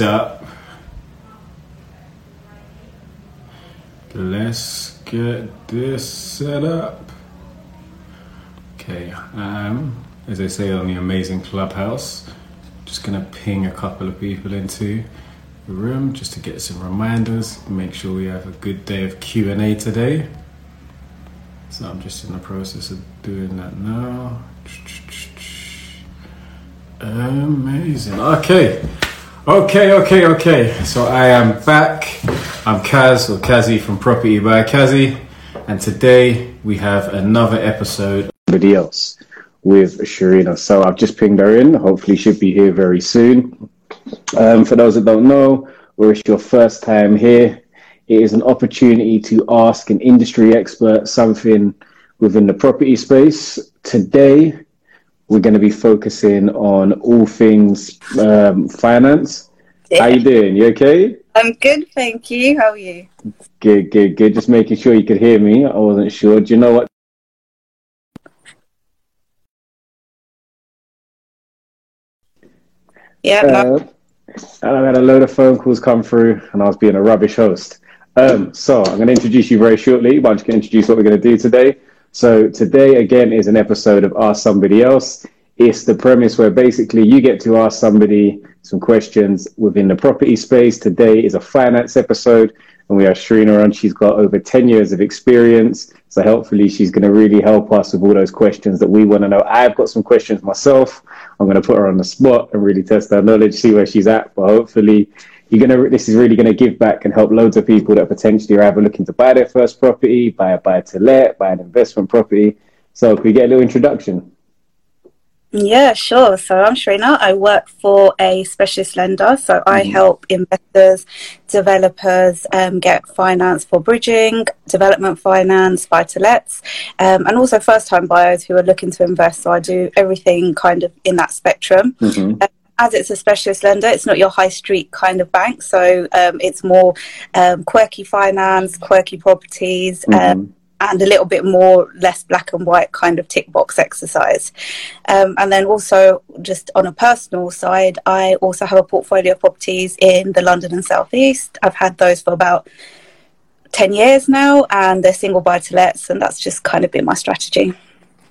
up. Let's get this set up. Okay, um, as I say on the amazing clubhouse, just gonna ping a couple of people into the room just to get some reminders. Make sure we have a good day of Q and A today. So I'm just in the process of doing that now. Amazing. Okay. Okay, okay, okay. So I am back. I'm Kaz or Kazi from Property by Kazi. And today we have another episode. Somebody else with Sharina. So I've just pinged her in. Hopefully she'll be here very soon. Um, for those that don't know, or it's your first time here, it is an opportunity to ask an industry expert something within the property space. Today, we're going to be focusing on all things um, finance. Yeah. How you doing? You okay? I'm good, thank you. How are you? Good, good, good. Just making sure you could hear me. I wasn't sure. Do you know what? Yeah. Uh, I had a load of phone calls come through, and I was being a rubbish host. Um, so I'm going to introduce you very shortly, but I'm just going to introduce what we're going to do today. So today again is an episode of Ask Somebody Else. It's the premise where basically you get to ask somebody some questions within the property space. Today is a finance episode, and we have Sharina on. She's got over 10 years of experience. So hopefully she's going to really help us with all those questions that we want to know. I've got some questions myself. I'm going to put her on the spot and really test her knowledge, see where she's at. But hopefully you're gonna this is really gonna give back and help loads of people that potentially are either looking to buy their first property, buy a buy to let, buy an investment property. So could we get a little introduction? Yeah, sure. So I'm Sharina. I work for a specialist lender. So I mm-hmm. help investors, developers um, get finance for bridging, development finance, buy to lets, um, and also first time buyers who are looking to invest. So I do everything kind of in that spectrum. Mm-hmm. Um, as it's a specialist lender, it's not your high street kind of bank. So um, it's more um, quirky finance, quirky properties. Um, mm-hmm. and a little bit more less black and white kind of tick box exercise. Um, and then also, just on a personal side, I also have a portfolio of properties in the London and South East. I've had those for about 10 years now, and they're single buy to lets, and that's just kind of been my strategy.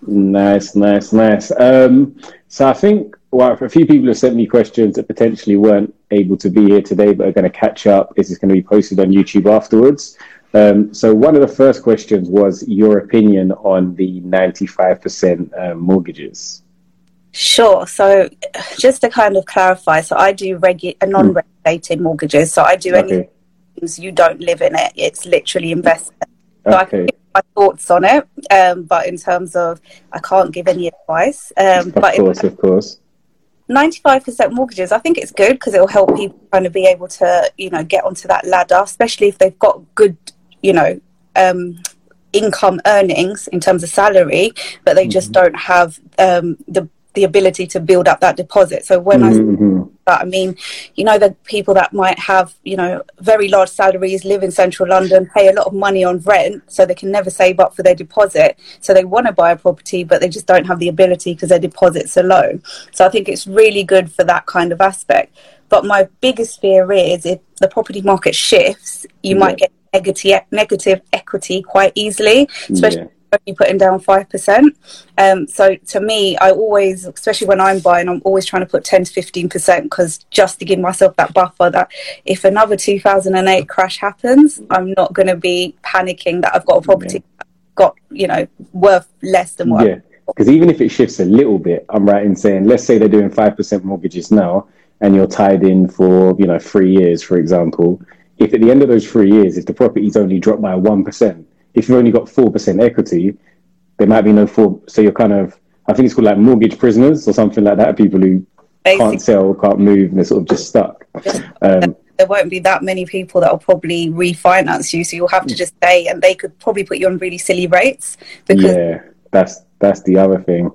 Nice, nice, nice. Um, so I think well, a few people have sent me questions that potentially weren't able to be here today, but are going to catch up. Is This is going to be posted on YouTube afterwards. Um, so one of the first questions was your opinion on the 95% um, mortgages. Sure. So just to kind of clarify, so I do regu- a non-regulated mortgages. So I do okay. any you don't live in it. It's literally investment. So okay my thoughts on it, um, but in terms of, I can't give any advice. Um, of but course, in, of course. 95% mortgages, I think it's good because it will help people kind of be able to, you know, get onto that ladder, especially if they've got good, you know, um, income earnings in terms of salary, but they just mm-hmm. don't have um, the the ability to build up that deposit. So when mm-hmm. I that, I mean, you know, the people that might have, you know, very large salaries, live in central London, pay a lot of money on rent, so they can never save up for their deposit. So they want to buy a property, but they just don't have the ability because their deposits are low. So I think it's really good for that kind of aspect. But my biggest fear is if the property market shifts, you yeah. might get negative negative equity quite easily, especially yeah only putting down 5%. Um, so to me, I always, especially when I'm buying, I'm always trying to put 10 to 15% because just to give myself that buffer that if another 2008 crash happens, I'm not going to be panicking that I've got a property yeah. got, you know, worth less than what. Yeah. Because even if it shifts a little bit, I'm right in saying, let's say they're doing 5% mortgages now and you're tied in for, you know, three years, for example. If at the end of those three years, if the property's only dropped by 1%, if you've only got 4% equity, there might be no four. So you're kind of, I think it's called like mortgage prisoners or something like that. People who Basically. can't sell, can't move, and they're sort of just stuck. Um, there won't be that many people that will probably refinance you. So you'll have to just stay, and they could probably put you on really silly rates. Because yeah, that's that's the other thing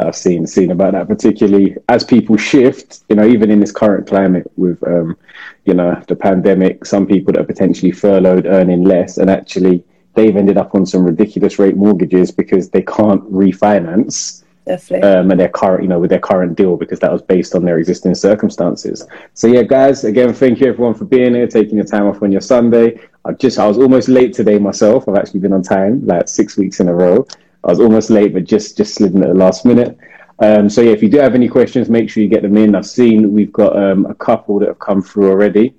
I've seen seen about that, particularly as people shift. You know, even in this current climate with um, you know the pandemic, some people that are potentially furloughed earning less, and actually they've ended up on some ridiculous rate mortgages because they can't refinance definitely. um, and their current, you know, with their current deal because that was based on their existing circumstances. So yeah, guys, again, thank you everyone for being here, taking your time off on your Sunday. I just, I was almost late today myself. I've actually been on time, like six weeks in a row. I was almost late, but just just slid in at the last minute. Um, so yeah, if you do have any questions, make sure you get them in. I've seen we've got um, a couple that have come through already.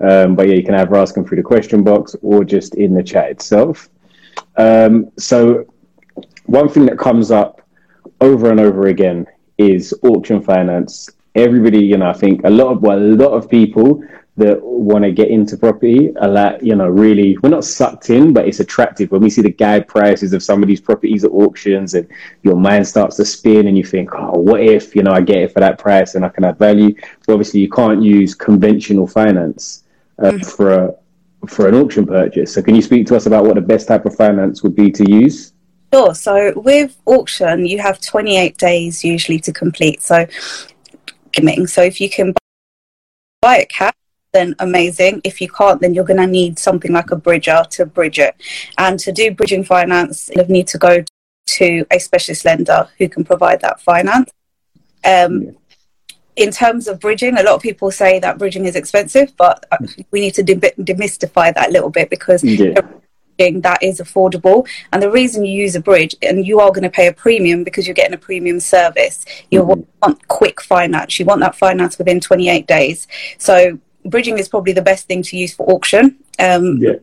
Um, but yeah, you can either ask them through the question box or just in the chat itself. Um, so one thing that comes up over and over again is auction finance. Everybody, you know, I think a lot of well, a lot of people that want to get into property are like, you know, really we're not sucked in, but it's attractive when we see the guide prices of some of these properties at auctions and your mind starts to spin and you think, oh, what if, you know, I get it for that price and I can add value. But obviously you can't use conventional finance uh, for a for an auction purchase. So can you speak to us about what the best type of finance would be to use? Sure. So with auction, you have 28 days usually to complete. So, so if you can buy it cash, then amazing. If you can't, then you're going to need something like a bridger to bridge it. And to do bridging finance, you need to go to a specialist lender who can provide that finance. Um, yeah. In terms of bridging, a lot of people say that bridging is expensive, but we need to de- demystify that a little bit because yeah that is affordable. And the reason you use a bridge, and you are going to pay a premium because you're getting a premium service, you mm-hmm. want quick finance. You want that finance within 28 days. So bridging is probably the best thing to use for auction. Um, yeah.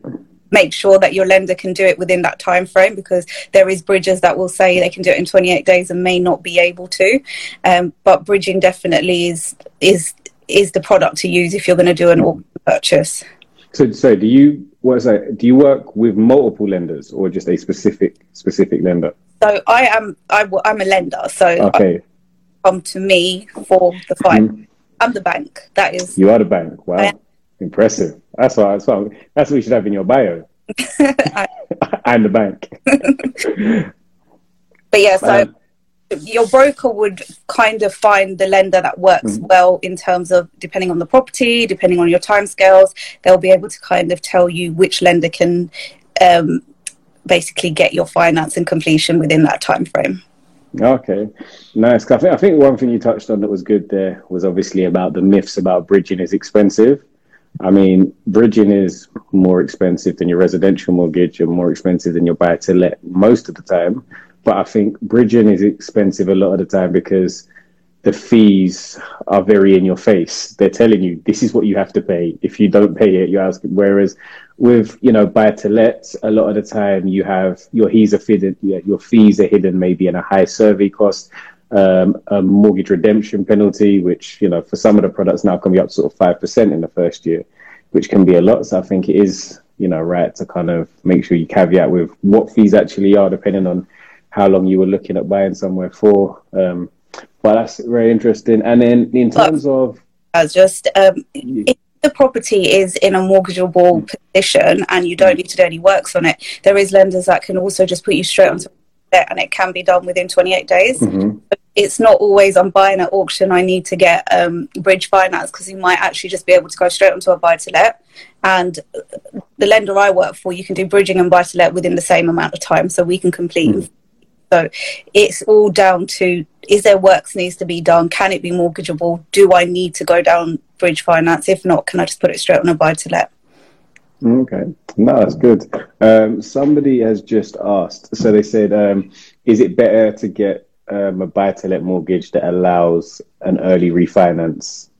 Make sure that your lender can do it within that time frame because there is bridges that will say they can do it in 28 days and may not be able to. Um, but bridging definitely is is is the product to use if you're going to do an auction purchase. So, so do you what is that? Do you work with multiple lenders or just a specific specific lender? So I am I, am a lender. So okay, come to me for the fine. Mm-hmm. I'm the bank. That is. You are the bank. Wow, impressive. That's what. That's what. That's what you should have in your bio. I'm the bank. but yeah, so um, your broker would kind of find the lender that works mm-hmm. well in terms of depending on the property, depending on your timescales. They'll be able to kind of tell you which lender can um, basically get your finance and completion within that time frame. Okay, nice. I think, I think one thing you touched on that was good there was obviously about the myths about bridging is expensive. I mean, bridging is more expensive than your residential mortgage and more expensive than your buy to let most of the time. But I think bridging is expensive a lot of the time because the fees are very in your face. They're telling you this is what you have to pay. If you don't pay it, you're ask. Whereas with you know buy to let, a lot of the time you have your fees are hidden. Your fees are hidden maybe in a high survey cost, um, a mortgage redemption penalty, which you know for some of the products now can be up to sort of five percent in the first year, which can be a lot. So I think it is you know right to kind of make sure you caveat with what fees actually are depending on how long you were looking at buying somewhere for. Um, but that's very interesting. And then in terms of, as just um, if the property is in a mortgageable position and you don't need to do any works on it, there is lenders that can also just put you straight onto it, and it can be done within 28 days. Mm-hmm. It's not always I'm buying at auction. I need to get um, bridge finance because you might actually just be able to go straight onto a buy to let. And the lender I work for, you can do bridging and buy to let within the same amount of time, so we can complete. Mm-hmm so it's all down to is there works needs to be done? Can it be mortgageable? Do I need to go down bridge finance? If not, can I just put it straight on a buy to let? Okay, no, that's good. Um, somebody has just asked. So they said, um, is it better to get um, a buy to let mortgage that allows an early refinance?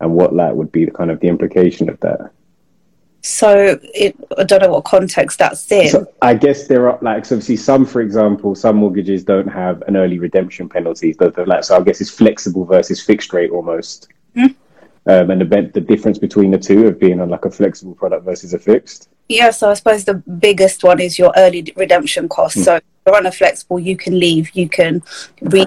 And what like would be the kind of the implication of that? So it, I don't know what context that's in. So I guess there are like so obviously some, for example, some mortgages don't have an early redemption penalty. So, like, so I guess it's flexible versus fixed rate almost. Mm. Um, and the the difference between the two of being on like a flexible product versus a fixed. Yeah, so I suppose the biggest one is your early redemption cost. Mm. So if you're on a flexible, you can leave, you can re-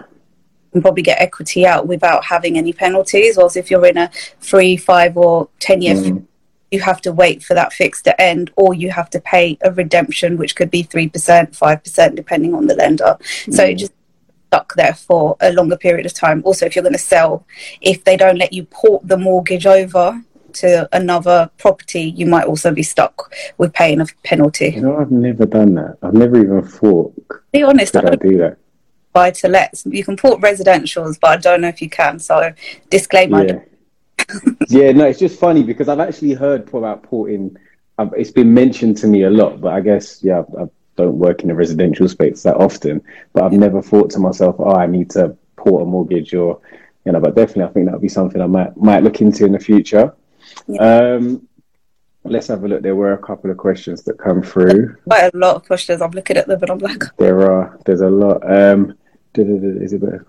and probably get equity out without having any penalties. Whereas if you're in a three, five, or ten year mm you have to wait for that fix to end or you have to pay a redemption which could be 3% 5% depending on the lender mm. so just stuck there for a longer period of time also if you're going to sell if they don't let you port the mortgage over to another property you might also be stuck with paying a penalty you know i've never done that i've never even thought be honest i do that buy to lets. You can port residentials, but I don't know if you can. So disclaimer. Yeah. yeah, no, it's just funny because I've actually heard about porting. I've, it's been mentioned to me a lot, but I guess yeah, I, I don't work in a residential space that often. But I've never thought to myself, oh, I need to port a mortgage or you know. But definitely, I think that would be something I might might look into in the future. Yeah. Um, let's have a look. There were a couple of questions that come through. Quite a lot of questions. I'm looking at them, but I'm like, there are. There's a lot. Um, is it better?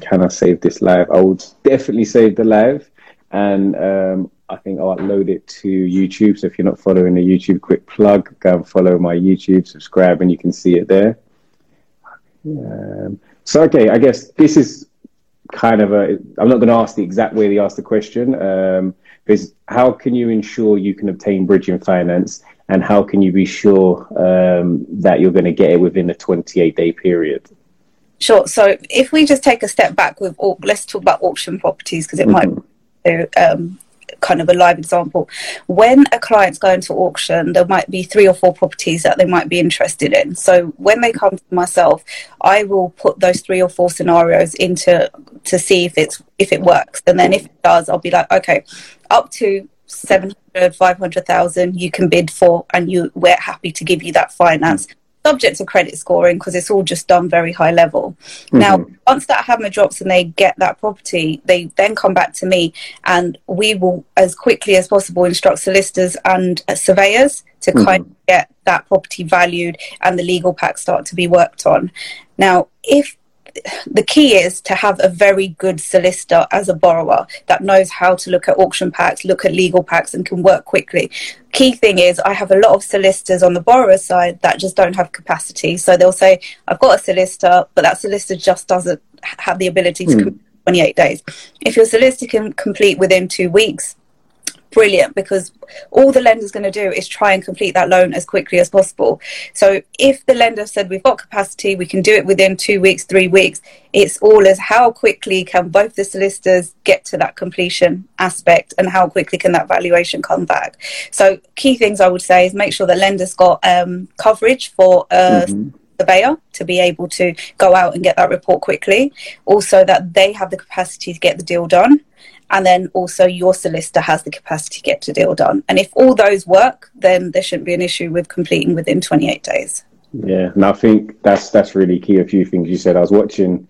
Can I save this live? I will definitely save the live, and um, I think I'll upload it to YouTube. So if you're not following the YouTube, quick plug, go and follow my YouTube, subscribe, and you can see it there. Um, so okay, I guess this is kind of a. I'm not going to ask the exact way they asked the question. Um, is how can you ensure you can obtain bridging finance, and how can you be sure um, that you're going to get it within a 28 day period? Sure. So if we just take a step back with, let's talk about auction properties because it mm-hmm. might be um, kind of a live example. When a client's going to auction, there might be three or four properties that they might be interested in. So when they come to myself, I will put those three or four scenarios into to see if it's if it works, and then if it does, I'll be like, okay, up to 700 500,000 you can bid for and you we're happy to give you that finance subject to credit scoring because it's all just done very high level. Mm-hmm. Now, once that hammer drops and they get that property, they then come back to me and we will, as quickly as possible, instruct solicitors and uh, surveyors to mm-hmm. kind of get that property valued and the legal pack start to be worked on. Now, if the key is to have a very good solicitor as a borrower that knows how to look at auction packs, look at legal packs, and can work quickly. Key thing is, I have a lot of solicitors on the borrower side that just don't have capacity. So they'll say, I've got a solicitor, but that solicitor just doesn't have the ability to mm. complete 28 days. If your solicitor can complete within two weeks, brilliant because all the lender's going to do is try and complete that loan as quickly as possible. So if the lender said we've got capacity, we can do it within two weeks, three weeks, it's all as how quickly can both the solicitors get to that completion aspect and how quickly can that valuation come back. So key things I would say is make sure the lender's got um, coverage for a mm-hmm surveyor to be able to go out and get that report quickly. Also, that they have the capacity to get the deal done and then also your solicitor has the capacity to get the deal done. And if all those work, then there shouldn't be an issue with completing within 28 days. Yeah, and I think that's that's really key. A few things you said. I was watching.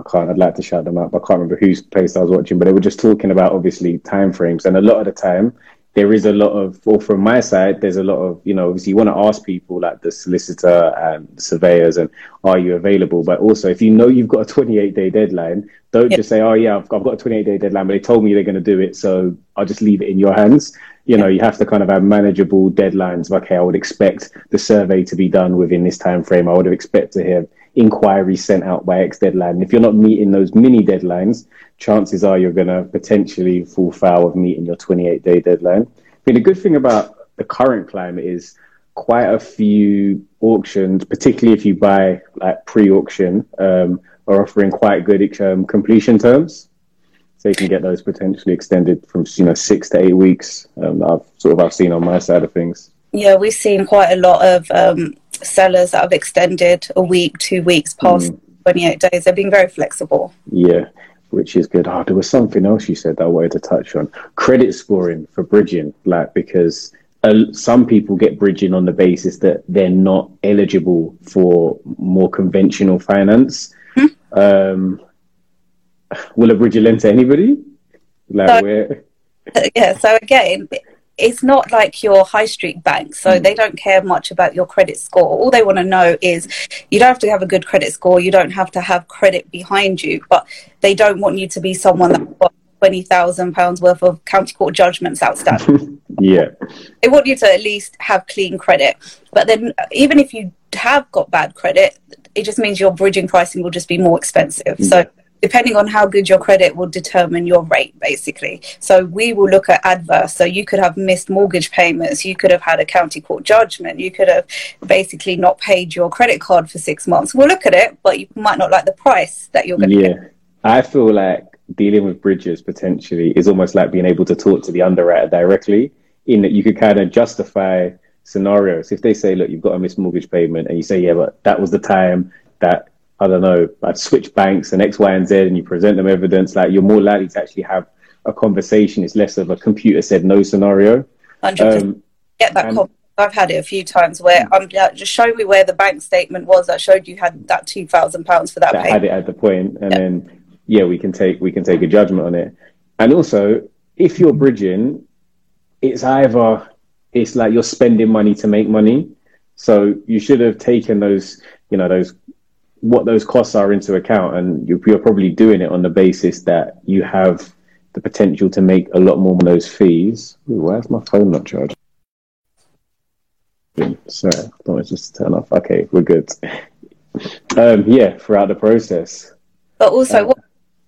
I can't. I'd like to shout them out. but I can't remember whose place I was watching, but they were just talking about obviously time frames, and a lot of the time there is a lot of, or from my side, there's a lot of, you know, obviously you want to ask people like the solicitor and the surveyors and are you available? But also, if you know you've got a 28 day deadline, don't yep. just say, oh, yeah, I've, I've, got a 28 day deadline, but they told me they're going to do it. So I'll just leave it in your hands. You know, you have to kind of have manageable deadlines. Okay, I would expect the survey to be done within this time frame. I would have expected to have inquiries sent out by X deadline. If you're not meeting those mini deadlines, chances are you're going to potentially fall foul of meeting your 28 day deadline. I mean, the good thing about the current climate is quite a few auctions, particularly if you buy like pre auction, um, are offering quite good um, completion terms. So you can get those potentially extended from you know six to eight weeks. Um, I've sort of I've seen on my side of things. Yeah, we've seen quite a lot of um, sellers that have extended a week, two weeks past mm. 28 days. They're being very flexible. Yeah, which is good. Oh, there was something else you said that I wanted to touch on. Credit scoring for bridging, like because uh, some people get bridging on the basis that they're not eligible for more conventional finance. Hmm? Um, will a bridger lend to anybody? Like so, where? Yeah. So again, it's not like your high street bank, so mm. they don't care much about your credit score. All they want to know is you don't have to have a good credit score, you don't have to have credit behind you, but they don't want you to be someone that's got twenty thousand pounds worth of county court judgments outstanding. yeah, they want you to at least have clean credit. But then, even if you have got bad credit, it just means your bridging pricing will just be more expensive. Mm. So depending on how good your credit will determine your rate basically. So we will look at adverse. So you could have missed mortgage payments you could have had a county court judgment you could have basically not paid your credit card for six months. We'll look at it but you might not like the price that you're going to yeah. get. i feel like dealing with bridges potentially is almost like being able to talk to the underwriter directly in that you could kind of justify scenarios. If they say look you've got a missed mortgage payment and you say yeah but that was the time that I don't know, I'd switch banks and X, Y, and Z, and you present them evidence, like you're more likely to actually have a conversation. It's less of a computer said no scenario. Hundred um, Get that. And, I've had it a few times where I'm like, just show me where the bank statement was that showed you had that two thousand pounds for that. That had it at the point, and yeah. then yeah, we can take we can take a judgment on it. And also, if you're bridging, it's either it's like you're spending money to make money. So you should have taken those, you know, those what those costs are into account, and you're, you're probably doing it on the basis that you have the potential to make a lot more on those fees. Ooh, why is my phone not charged? Sorry, I thought it just turn off. Okay, we're good. Um, yeah, throughout the process. But also, uh, what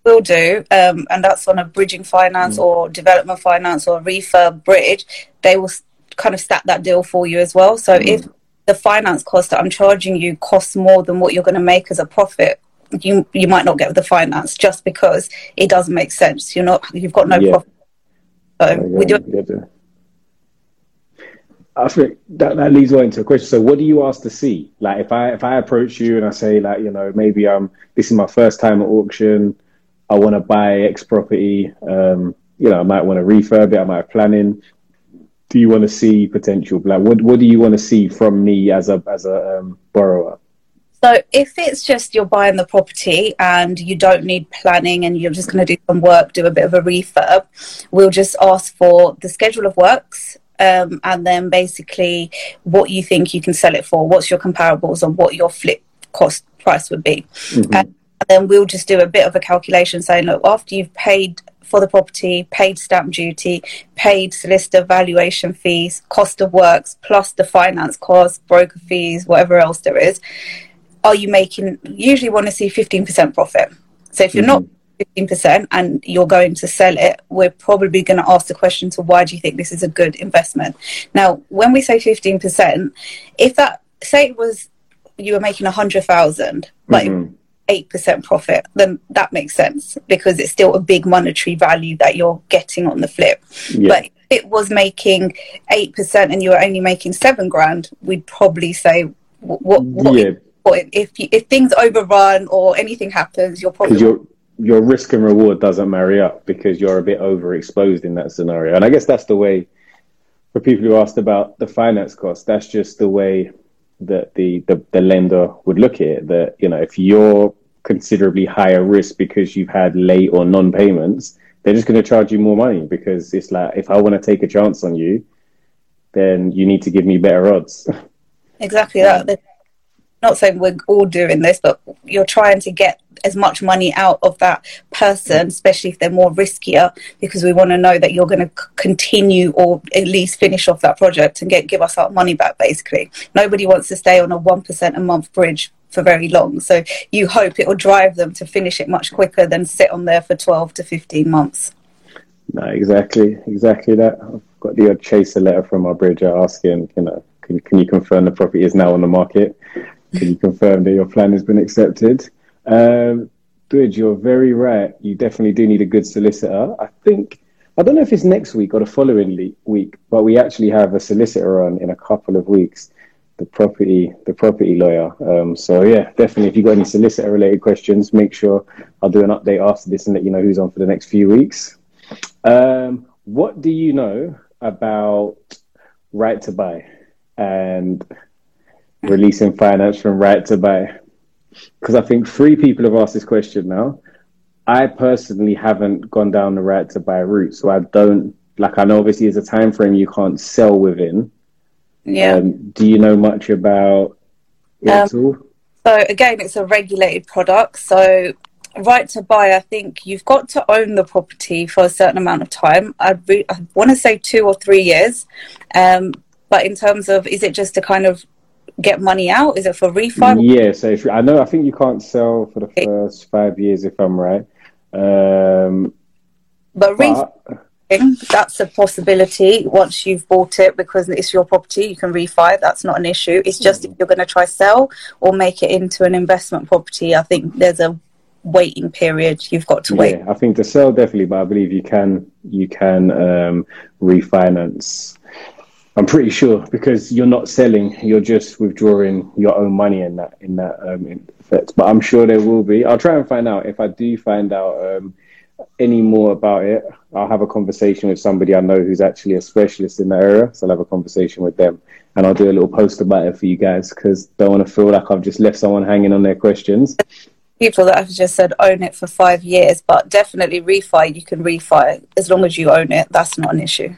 we'll do, um, and that's on a bridging finance mm. or development finance or refurb bridge, they will kind of stack that deal for you as well. So mm. if the finance cost that I'm charging you costs more than what you're going to make as a profit, you you might not get the finance just because it doesn't make sense. You're not you've got no yeah. profit. So we do. I think that, that leads on into a question. So, what do you ask to see? Like, if I if I approach you and I say, like, you know, maybe um, this is my first time at auction. I want to buy X property. Um, you know, I might want to refurb it. I might have planning do you want to see potential? Like, what what do you want to see from me as a as a um, borrower? So if it's just you're buying the property and you don't need planning and you're just going to do some work, do a bit of a refurb, we'll just ask for the schedule of works um, and then basically what you think you can sell it for, what's your comparables and what your flip cost price would be. Mm-hmm. And then we'll just do a bit of a calculation saying, look, after you've paid for the property, paid stamp duty, paid solicitor valuation fees, cost of works, plus the finance costs, broker fees, whatever else there is, are you making, usually want to see 15% profit. So if you're mm-hmm. not 15% and you're going to sell it, we're probably going to ask the question to why do you think this is a good investment? Now, when we say 15%, if that, say it was, you were making a hundred thousand, like mm-hmm 8% profit, then that makes sense because it's still a big monetary value that you're getting on the flip. Yeah. But if it was making 8% and you were only making seven grand, we'd probably say, what, what, yeah. if, if, if things overrun or anything happens, you're probably. Your, your risk and reward doesn't marry up because you're a bit overexposed in that scenario. And I guess that's the way, for people who asked about the finance cost, that's just the way that the, the, the lender would look at. That you know, if you're considerably higher risk because you've had late or non-payments, they're just going to charge you more money because it's like if I want to take a chance on you, then you need to give me better odds. Exactly that. Not saying we're all doing this, but you're trying to get as much money out of that person, especially if they're more riskier, because we want to know that you're going to continue or at least finish off that project and get give us our money back. Basically, nobody wants to stay on a one percent a month bridge for very long. So you hope it will drive them to finish it much quicker than sit on there for twelve to fifteen months. No, exactly, exactly that. I've got the odd chaser letter from our bridger asking, you know, can, can you confirm the property is now on the market? Can you confirm that your plan has been accepted? Um, Good, you're very right. You definitely do need a good solicitor. I think I don't know if it's next week or the following le- week, but we actually have a solicitor on in a couple of weeks. The property, the property lawyer. Um, so yeah, definitely. If you've got any solicitor related questions, make sure I'll do an update after this and let you know who's on for the next few weeks. Um, what do you know about right to buy and releasing finance from right to buy? because I think three people have asked this question now. I personally haven't gone down the right to buy route, so I don't like. I know obviously there's a time frame you can't sell within. Yeah. Um, do you know much about it um, at all? So again, it's a regulated product. So right to buy, I think you've got to own the property for a certain amount of time. I, re- I want to say two or three years. Um, but in terms of, is it just to kind of get money out? Is it for refund? Yeah, so if, I know I think you can't sell for the first five years if I'm right. Um, but, but that's a possibility once you've bought it because it's your property. You can refi. That's not an issue. It's just if you're going to try sell or make it into an investment property. I think there's a waiting period. You've got to wait. Yeah, I think to sell definitely, but I believe you can you can um, refinance I'm pretty sure because you're not selling, you're just withdrawing your own money in that in that um, in effect. But I'm sure there will be. I'll try and find out if I do find out um, any more about it. I'll have a conversation with somebody I know who's actually a specialist in that area. So I'll have a conversation with them, and I'll do a little post about it for you guys because don't want to feel like I've just left someone hanging on their questions. People that have just said own it for five years, but definitely refi. You can refi as long as you own it. That's not an issue.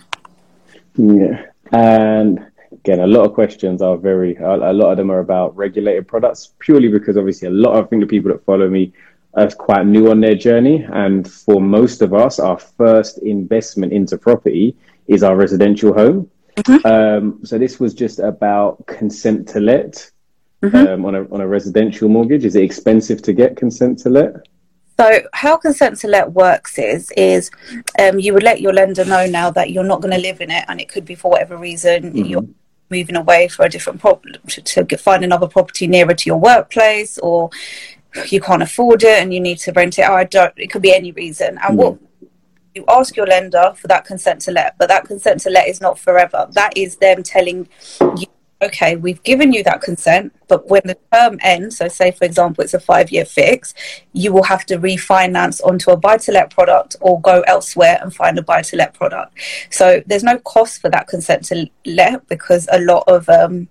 Yeah. And again, a lot of questions are very, a lot of them are about regulated products, purely because obviously a lot of, I think the people that follow me are quite new on their journey. And for most of us, our first investment into property is our residential home. Mm-hmm. Um, so this was just about consent to let mm-hmm. um, on, a, on a residential mortgage. Is it expensive to get consent to let? So, how consent to let works is is um, you would let your lender know now that you're not going to live in it, and it could be for whatever reason mm-hmm. you're moving away for a different problem to, to find another property nearer to your workplace, or you can't afford it and you need to rent it. Oh, I don't. It could be any reason. And mm-hmm. what you ask your lender for that consent to let, but that consent to let is not forever. That is them telling you okay, we've given you that consent, but when the term ends, so say for example it's a five year fix, you will have to refinance onto a buy to let product or go elsewhere and find a buy to let product. So there's no cost for that consent to let because a lot of um,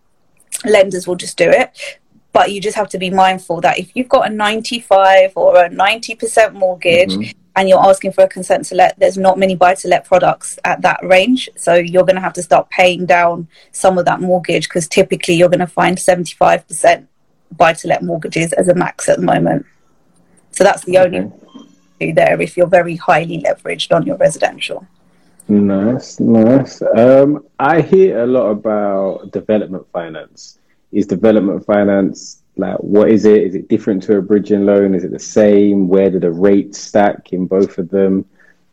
lenders will just do it. But you just have to be mindful that if you've got a 95 or a 90% mortgage, mm-hmm and you're asking for a consent to let, there's not many buy to let products at that range. So you're going to have to start paying down some of that mortgage because typically you're going to find 75% buy to let mortgages as a max at the moment. So that's the okay. only there if you're very highly leveraged on your residential. Nice, nice. Um, I hear a lot about development finance. Is development finance like what is it? Is it different to a bridging loan? Is it the same? Where do the rates stack in both of them?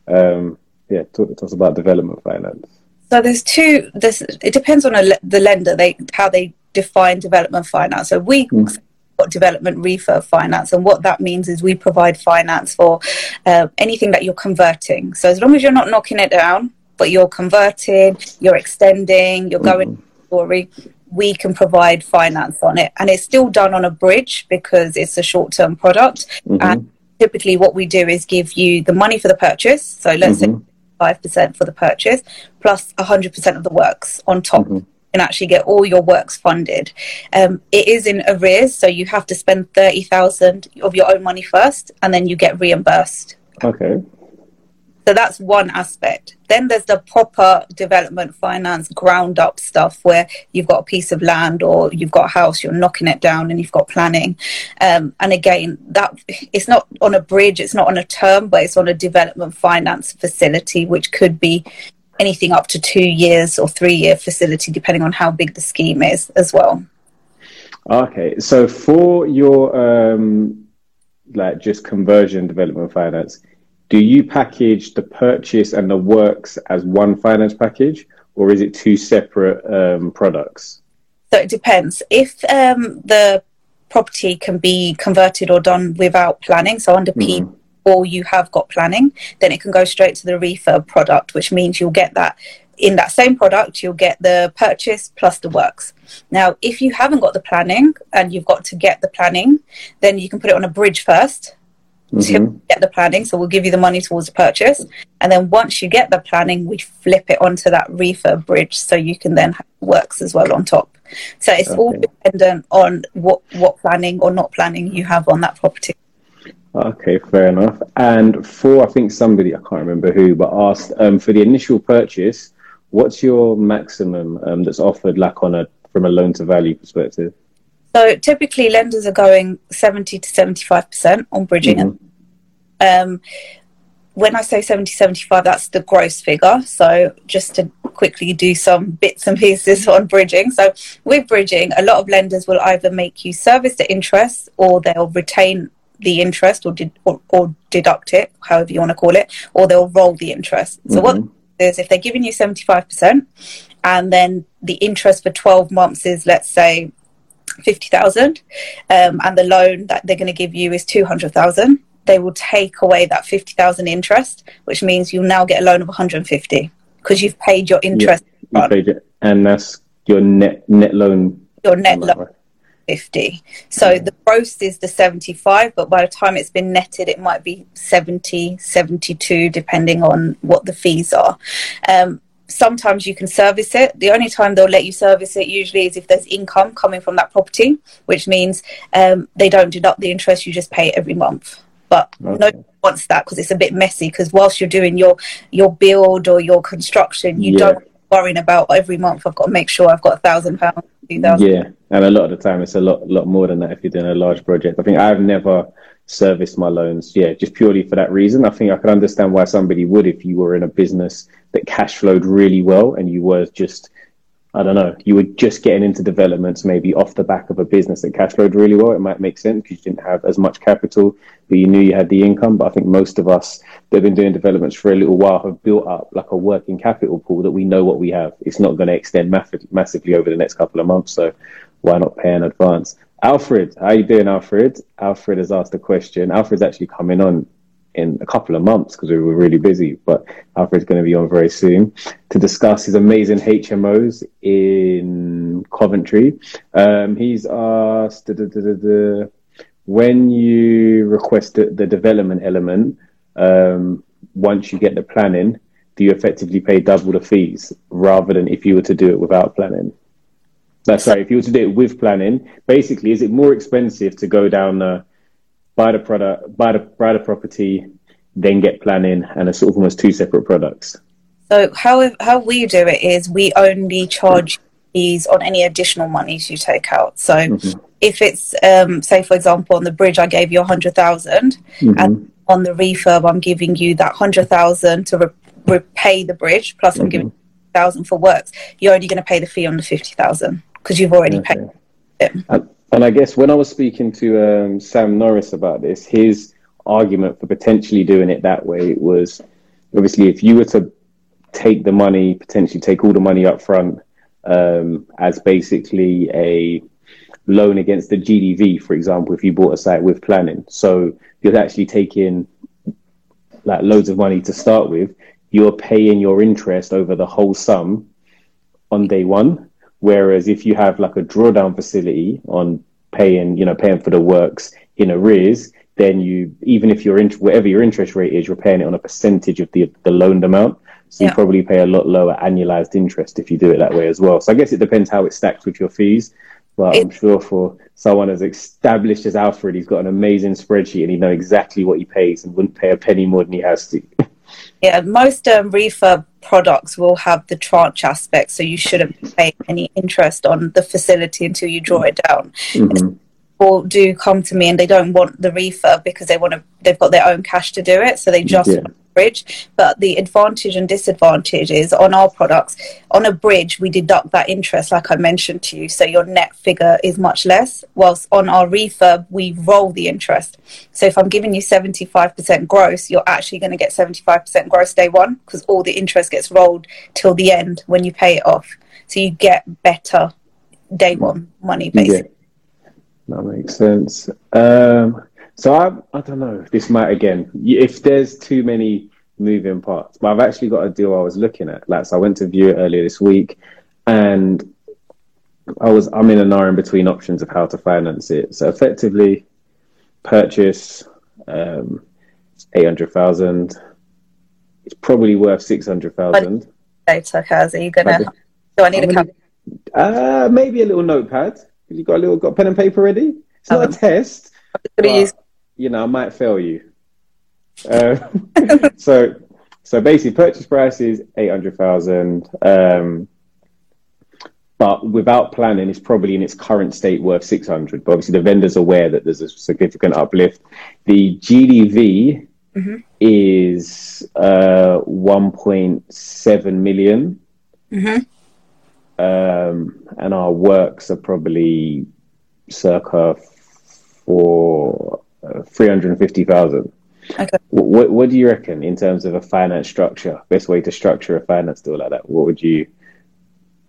Um, yeah, talk, talk about development finance. So there's two. This it depends on a, the lender. They how they define development finance. So we mm. got development refurb finance, and what that means is we provide finance for uh, anything that you're converting. So as long as you're not knocking it down, but you're converting, you're extending, you're going mm-hmm. story, we can provide finance on it. And it's still done on a bridge because it's a short term product. Mm-hmm. And typically, what we do is give you the money for the purchase. So let's mm-hmm. say 5% for the purchase plus 100% of the works on top. Mm-hmm. And actually get all your works funded. Um, it is in arrears, so you have to spend thirty thousand of your own money first, and then you get reimbursed. Okay. So that's one aspect. Then there's the proper development finance ground up stuff where you've got a piece of land or you've got a house, you're knocking it down and you've got planning. Um, and again, that it's not on a bridge, it's not on a term, but it's on a development finance facility, which could be anything up to two years or three year facility, depending on how big the scheme is as well. Okay, so for your um, like just conversion development finance do you package the purchase and the works as one finance package or is it two separate um, products? So it depends. If um, the property can be converted or done without planning, so under mm-hmm. P or you have got planning, then it can go straight to the refurb product, which means you'll get that in that same product, you'll get the purchase plus the works. Now, if you haven't got the planning and you've got to get the planning, then you can put it on a bridge first mm-hmm. to get the planning. So we'll give you the money towards the purchase. And then once you get the planning, we flip it onto that refurb bridge so you can then have works as well on top. So it's okay. all dependent on what, what planning or not planning you have on that property. Okay, fair enough. And for, I think somebody, I can't remember who, but asked um, for the initial purchase, what's your maximum um, that's offered like on a, from a loan to value perspective? So typically lenders are going 70 to 75% on bridging. Mm-hmm. Um, when I say 70 75, that's the gross figure. So just to quickly do some bits and pieces on bridging. So with bridging, a lot of lenders will either make you service the interest or they'll retain the interest or, or, or, deduct it, however you want to call it, or they'll roll the interest. So mm-hmm. what is if they're giving you 75% and then the interest for 12 months is, let's say, 50,000 um, and the loan that they're going to give you is 200,000 they will take away that 50,000 interest which means you'll now get a loan of 150 because you've paid your interest You paid it, and that's your net net loan. Your net loan right? 50. So the gross is the 75, but by the time it's been netted, it might be 70, 72, depending on what the fees are. Um, sometimes you can service it. The only time they'll let you service it usually is if there's income coming from that property, which means um, they don't deduct the interest, you just pay it every month. But no one wants that because it's a bit messy because whilst you're doing your, your build or your construction, you Yeah. don't worrying about every month I've got to make sure I've got a thousand pounds. Yeah, and a lot of the time it's a lot lot more than that if you're doing a large project. I think I've never serviced my loans, yeah, just purely for that reason. I think I could understand why somebody would if you were in a business that cash flowed really well and you were just I don't know, you were just getting into developments maybe off the back of a business that cash flowed really well. It might make sense because you didn't have as much capital, but you knew you had the income. But I think most of us that have been doing developments for a little while have built up like a working capital pool that we know what we have. It's not going to extend mass- massively over the next couple of months. So why not pay in advance? Alfred, how you doing, Alfred? Alfred has asked a question. Alfred's actually coming on in a couple of months because we were really busy, but Alfred's going to be on very soon to discuss his amazing HMOs in Coventry. Um, he's asked da, da, da, when you request the, the development element, um, once you get the planning, do you effectively pay double the fees rather than if you were to do it without planning? That's right. If you were to do it with planning, basically, is it more expensive to go down the buy the product, buy the buy the property, then get planning, and it's sort of almost two separate products? So how how we do it is we only charge fees on any additional monies you take out. So Mm-hmm. if it's um, say for example on the bridge I gave you a hundred Mm-hmm. and on the refurb I'm giving you that hundred thousand to re- repay the bridge plus I'm giving thousand for works. You're only going to pay the fee on the fifty thousand because you've already Okay. paid it. And, and I guess when I was speaking to um, Sam Norris about this, his argument for potentially doing it that way was obviously if you were to take the money, potentially take all the money up front um, as basically a loan against the GDV, for example, if you bought a site with planning. So you're actually taking like loads of money to start with. You're paying your interest over the whole sum on day one. Whereas if you have like a drawdown facility on paying, you know, paying for the works in arrears, then you even if your int- whatever your interest rate is, you're paying it on a percentage of the the loaned amount. So Yeah. you probably pay a lot lower annualized interest if you do it that way as well. So I guess it depends how it stacks with your fees. But I'm sure for someone as established as Alfred, he's got an amazing spreadsheet and he knows exactly what he pays and wouldn't pay a penny more than he has to. Yeah, most um, refurb products will have the tranche aspect, so you shouldn't pay any interest on the facility until you draw it down. Mhm. People do come to me and they don't want the refurb because they want to. They've got their own cash to do it, so they just Yeah. want bridge. But the advantage and disadvantage is on our products. On a bridge, we deduct that interest, like I mentioned to you, so your net figure is much less. Whilst on our refurb, we roll the interest. So if I'm giving you 75% gross, you're actually going to get 75% gross day one because all the interest gets rolled till the end when you pay it off. So you get better day one money, basically. That makes sense. Um, so I, I don't know. This might again, if there's too many moving parts, but I've actually got a deal I was looking at. Like, so I went to view it earlier this week, and I was I'm in an hour in between options of how to finance it. So effectively, purchase um, eight hundred thousand. It's probably worth six hundred thousand. Data, Kaz, are you going Okay. to. Do I need I'm a gonna-? Uh, maybe a little notepad. You got a little got pen and paper ready? It's not Um, a test. Gonna but, use- you know, I might fail you. Uh, so, so basically, purchase price is eight hundred thousand. Um, but without planning, it's probably in its current state worth six hundred. But obviously, the vendor's aware that there's a significant uplift. The GDV Mhm. is uh, one point seven million, Mhm. um, and our works are probably circa for uh, three hundred and fifty thousand. Okay. What, what do you reckon in terms of a finance structure? Best way to structure a finance deal like that? What would you,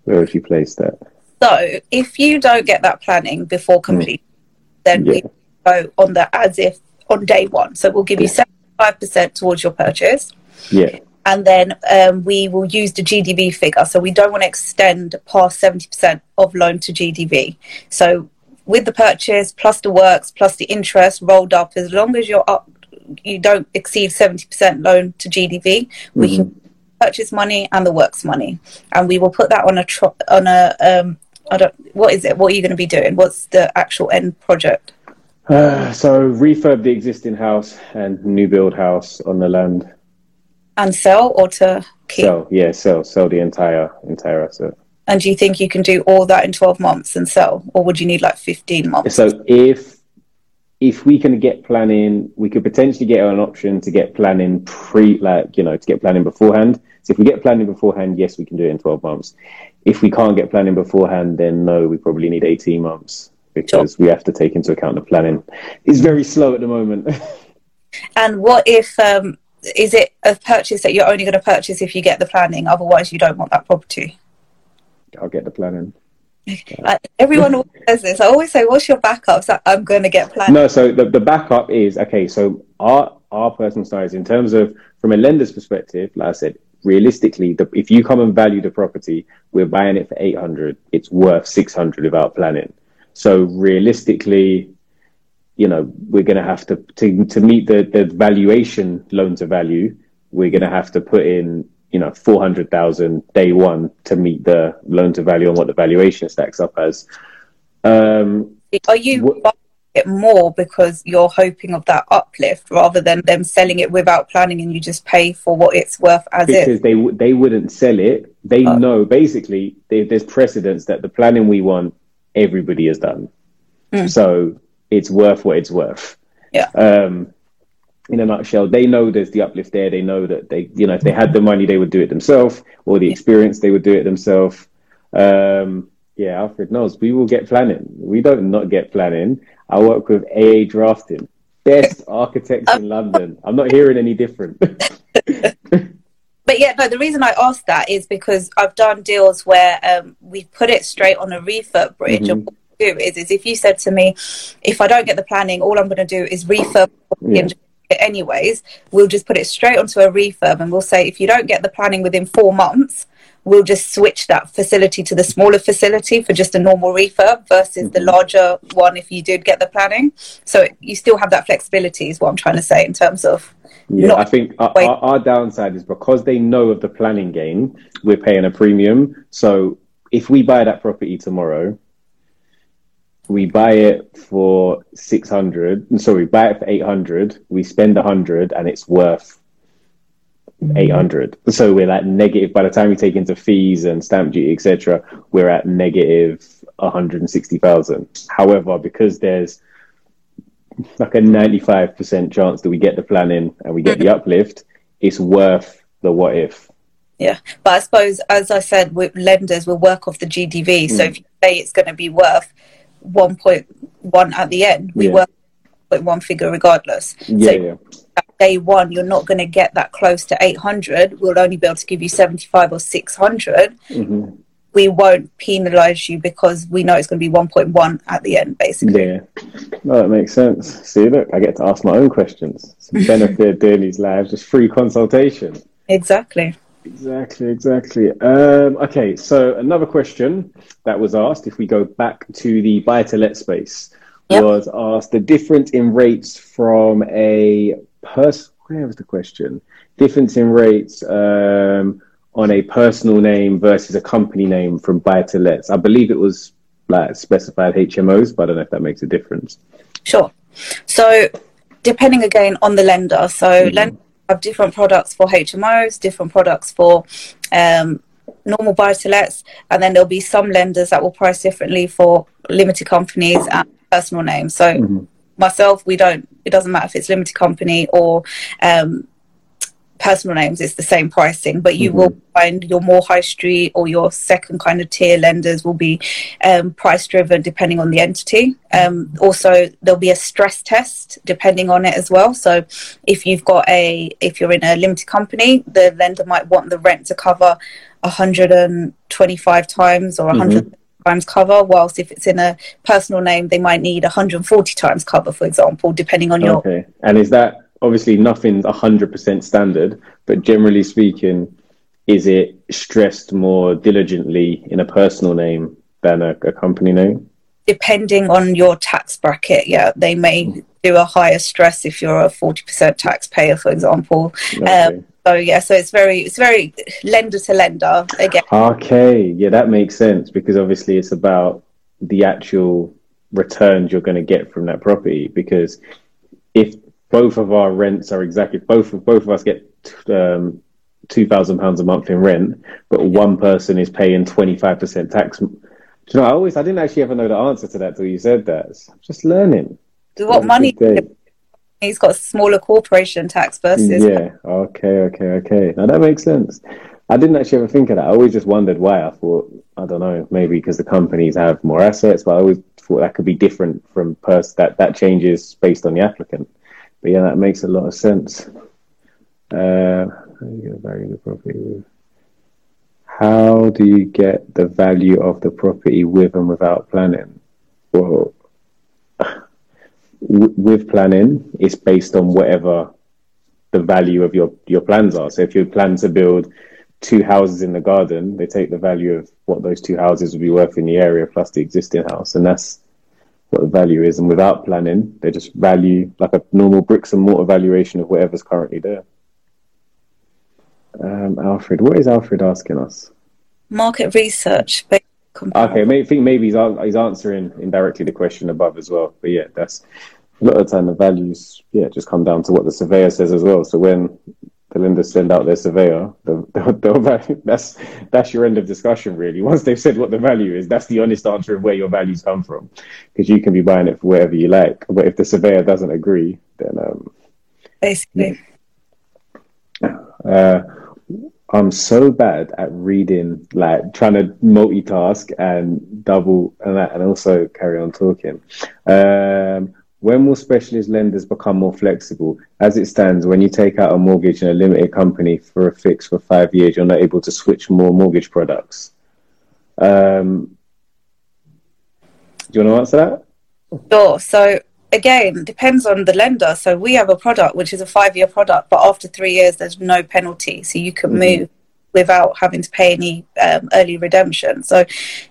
where would you place that? So if you don't get that planning before complete, then Yeah. we go on the as if on day one. So we'll give you 75% towards your purchase. Yeah, and then um, we will use the GDV figure. So we don't want to extend past 70% of loan to GDV. So with the purchase plus the works plus the interest rolled up, as long as you're up, you don't exceed 70% loan to GDV, we mm-hmm. can purchase money and the works money, and we will put that on a tro- on a um, I don't what is it? What are you going to be doing? What's the actual end project? Uh, so refurb the existing house and new build house on the land and sell or to keep? Sell, yeah, sell, sell the entire entire asset. And do you think you can do all that in twelve months and sell, or would you need like fifteen months? So if if we can get planning, we could potentially get an option to get planning pre, like you know, to get planning beforehand. So if we get planning beforehand, yes, we can do it in twelve months. If we can't get planning beforehand, then no, we probably need eighteen months because sure. we have to take into account the planning. It's very slow at the moment. and what if um, is it a purchase that you're only going to purchase if you get the planning? Otherwise, you don't want that property. I'll get the planning. Uh, everyone says this. I always say, "What's your backup?" So I'm going to get planning. No, so the, the backup is okay. So our our personal size in terms of from a lender's perspective, like I said, realistically, the, if you come and value the property, we're buying it for eight hundred. It's worth six hundred without planning. So realistically, you know, we're going to have to, to, to meet the, the valuation loan to value, we're going to have to put in, you know, 400,000 day one to meet the loan to value and what the valuation stacks up as. Um, Are you wh- it more because you're hoping of that uplift rather than them selling it without planning and you just pay for what it's worth as because is? they they wouldn't sell it. They oh. know basically they, there's precedence that the planning we want everybody has done. Mm. So it's worth what it's worth. Yeah. Um, in a nutshell, they know there's the uplift there. They know that they, you know, if they had the money, they would do it themselves, or the experience, they would do it themselves. Um, yeah, Alfred knows we will get planning. We don't not get planning. I work with AA Drafting, best architects in London. I'm not hearing any different. but yeah, no, the reason I asked that is because I've done deals where um, we put it straight on a refurb bridge. Mm-hmm do is, is if you said to me, if I don't get the planning, all I'm going to do is refurb yeah. It anyways. We'll just put it straight onto a refurb, and we'll say if you don't get the planning within four months, we'll just switch that facility to the smaller facility for just a normal refurb versus the mm-hmm. larger one if you did get the planning. So you still have that flexibility, is what I'm trying to say in terms of. Yeah, I think our, our, our, downside is because they know of the planning game, we're paying a premium. So if we buy that property tomorrow, we buy it for 600 sorry buy it for 800 we spend 100 and it's worth 800 so we're at negative. By the time we take into fees and stamp duty etc we're at negative 160,000 however because there's like a 95% chance that we get the planning and we get the uplift it's worth the what if. Yeah. But i suppose as i said with lenders will work off the gdv mm. so if you say it's going to be worth 1.1 at the end. We yeah. were one figure regardless. Yeah, so yeah. day one, you're not going to get that close to 800. We'll only be able to give you 75 or 600. Mm-hmm. We won't penalise you because we know it's going to be 1.1 at the end, basically. Yeah, no, that makes sense. See, look, I get to ask my own questions. It's benefit these lives, just free consultation. Exactly. Exactly, exactly. Um, okay, so another question that was asked, if we go back to the buy to let space, yep. was asked the difference in rates from a person. Where was the question? Difference in rates um, on a personal name versus a company name from buy to lets. I believe it was like specified HMOs, but I don't know if that makes a difference. Sure. So, depending again on the lender, so mm-hmm. lender have different products for HMOs, different products for um, normal buy to lets, and then there'll be some lenders that will price differently for limited companies and personal names. So mm-hmm. myself, we don't. It doesn't matter if it's limited company or um, personal names, it's the same pricing, but you mm-hmm. will find your more high street or your second kind of tier lenders will be um, price driven depending on the entity. Um, also, there'll be a stress test depending on it as well. So, if you've got a, if you're in a limited company, the lender might want the rent to cover 125 times or 100. Mm-hmm times cover whilst if it's in a personal name they might need 140 times cover for example depending on your okay and is that obviously nothing's hundred percent standard, but generally speaking, is it stressed more diligently in a personal name than a, a company name? Depending on your tax bracket, yeah, they may do a higher stress if you're a forty percent taxpayer, for example. Okay. Um, so yeah, so it's very it's very lender to lender again. Okay, yeah, that makes sense because obviously it's about the actual returns you're going to get from that property. Because if both of our rents are exactly both of both of us get um, two thousand pounds a month in rent, but one person is paying twenty five percent tax. Do you know? I always I didn't actually ever know the answer to that till you said that. I'm just learning. What money? he's got a smaller corporation tax versus yeah okay okay okay now that makes sense i didn't actually ever think of that i always just wondered why i thought i don't know maybe because the companies have more assets but i always thought that could be different from person that that changes based on the applicant but yeah that makes a lot of sense uh how do you get value the property how do you get the value of the property with and without planning well with planning, it's based on whatever the value of your, your plans are. So if you plan to build two houses in the garden, they take the value of what those two houses would be worth in the area plus the existing house. And that's what the value is. And without planning, they just value like a normal bricks and mortar valuation of whatever's currently there. Um, Alfred, what is Alfred asking us? Market research. Okay, I think maybe he's, he's answering indirectly the question above as well. But yeah, that's a lot of the time the values, yeah, just come down to what the surveyor says as well. So when lenders send out their surveyor, the, the, the, that's that's your end of discussion really. Once they've said what the value is, that's the honest answer of where your values come from, because you can be buying it for whatever you like. But if the surveyor doesn't agree, then um, basically. Uh, I'm so bad at reading, like trying to multitask and double and that, and also carry on talking. Um, when will specialist lenders become more flexible? As it stands, when you take out a mortgage in a limited company for a fix for five years, you're not able to switch more mortgage products. Um, do you want to answer that? Sure. So again, depends on the lender. So we have a product which is a five-year product, but after three years, there's no penalty, so you can mm-hmm. move without having to pay any um, early redemption. So,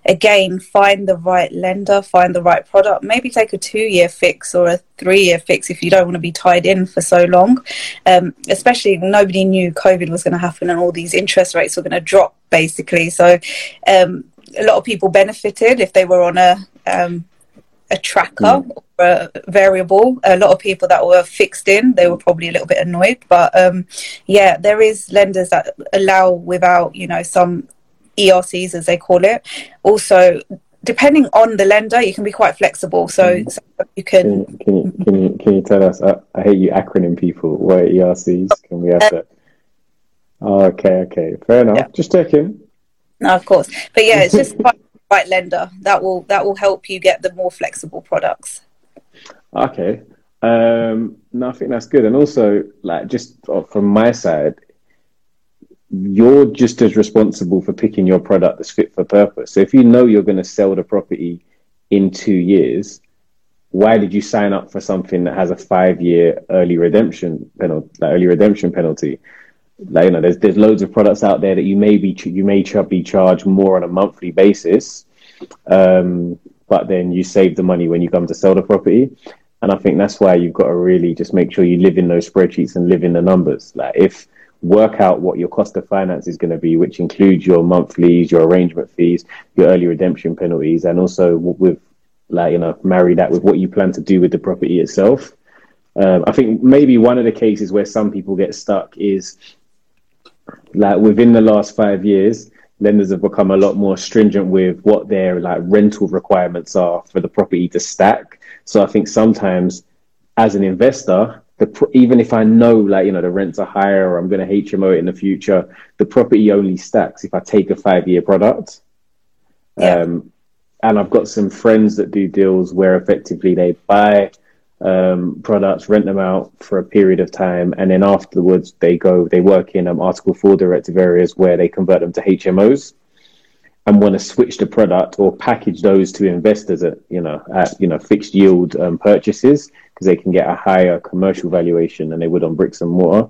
again, find the right lender, find the right product. Maybe take a two-year fix or a three-year fix if you don't want to be tied in for so long. Um, especially, nobody knew COVID was going to happen and all these interest rates were going to drop, basically. So, um, a lot of people benefited if they were on a um, a tracker mm. A variable. A lot of people that were fixed in, they were probably a little bit annoyed. But um, yeah, there is lenders that allow without, you know, some ERCs as they call it. Also, depending on the lender, you can be quite flexible. So, mm. so you can. Can you, can you, can you tell us? I, I, hate you acronym people. What are ERCs? Can we have uh, that? Oh, okay, okay, fair enough. Yeah. Just checking. No, of course, but yeah, it's just right lender that will that will help you get the more flexible products okay. Um no i think that's good. And also like just from my side you're just as responsible for picking your product that's fit for purpose. So if you know you're going to sell the property in two years why did you sign up for something that has a five year early redemption penalty like early redemption penalty? Like, you know, there's there's loads of products out there that you may be you may be charged more on a monthly basis, um, but then you save the money when you come to sell the property. And I think that's why you've got to really just make sure you live in those spreadsheets and live in the numbers. Like if work out what your cost of finance is going to be, which includes your monthlies, your arrangement fees, your early redemption penalties, and also with like you know marry that with what you plan to do with the property itself. Um, I think maybe one of the cases where some people get stuck is like within the last five years, lenders have become a lot more stringent with what their like rental requirements are for the property to stack. So I think sometimes as an investor, the, even if I know like you know the rents are higher or I'm going to HMO it in the future, the property only stacks if I take a five year product. Yeah. Um, and I've got some friends that do deals where effectively they buy um, products, rent them out for a period of time, and then afterwards they go, they work in um, Article 4 directive areas where they convert them to HMOs. And want to switch the product or package those to investors at you know at you know fixed yield um, purchases because they can get a higher commercial valuation than they would on bricks and mortar.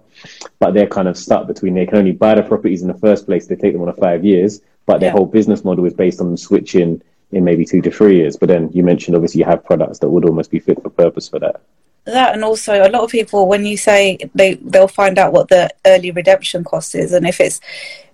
But they're kind of stuck between they can only buy the properties in the first place. They take them on a five years, but their whole business model is based on switching in maybe two to three years. But then you mentioned obviously you have products that would almost be fit for purpose for that. That and also a lot of people when you say they they'll find out what the early redemption cost is and if it's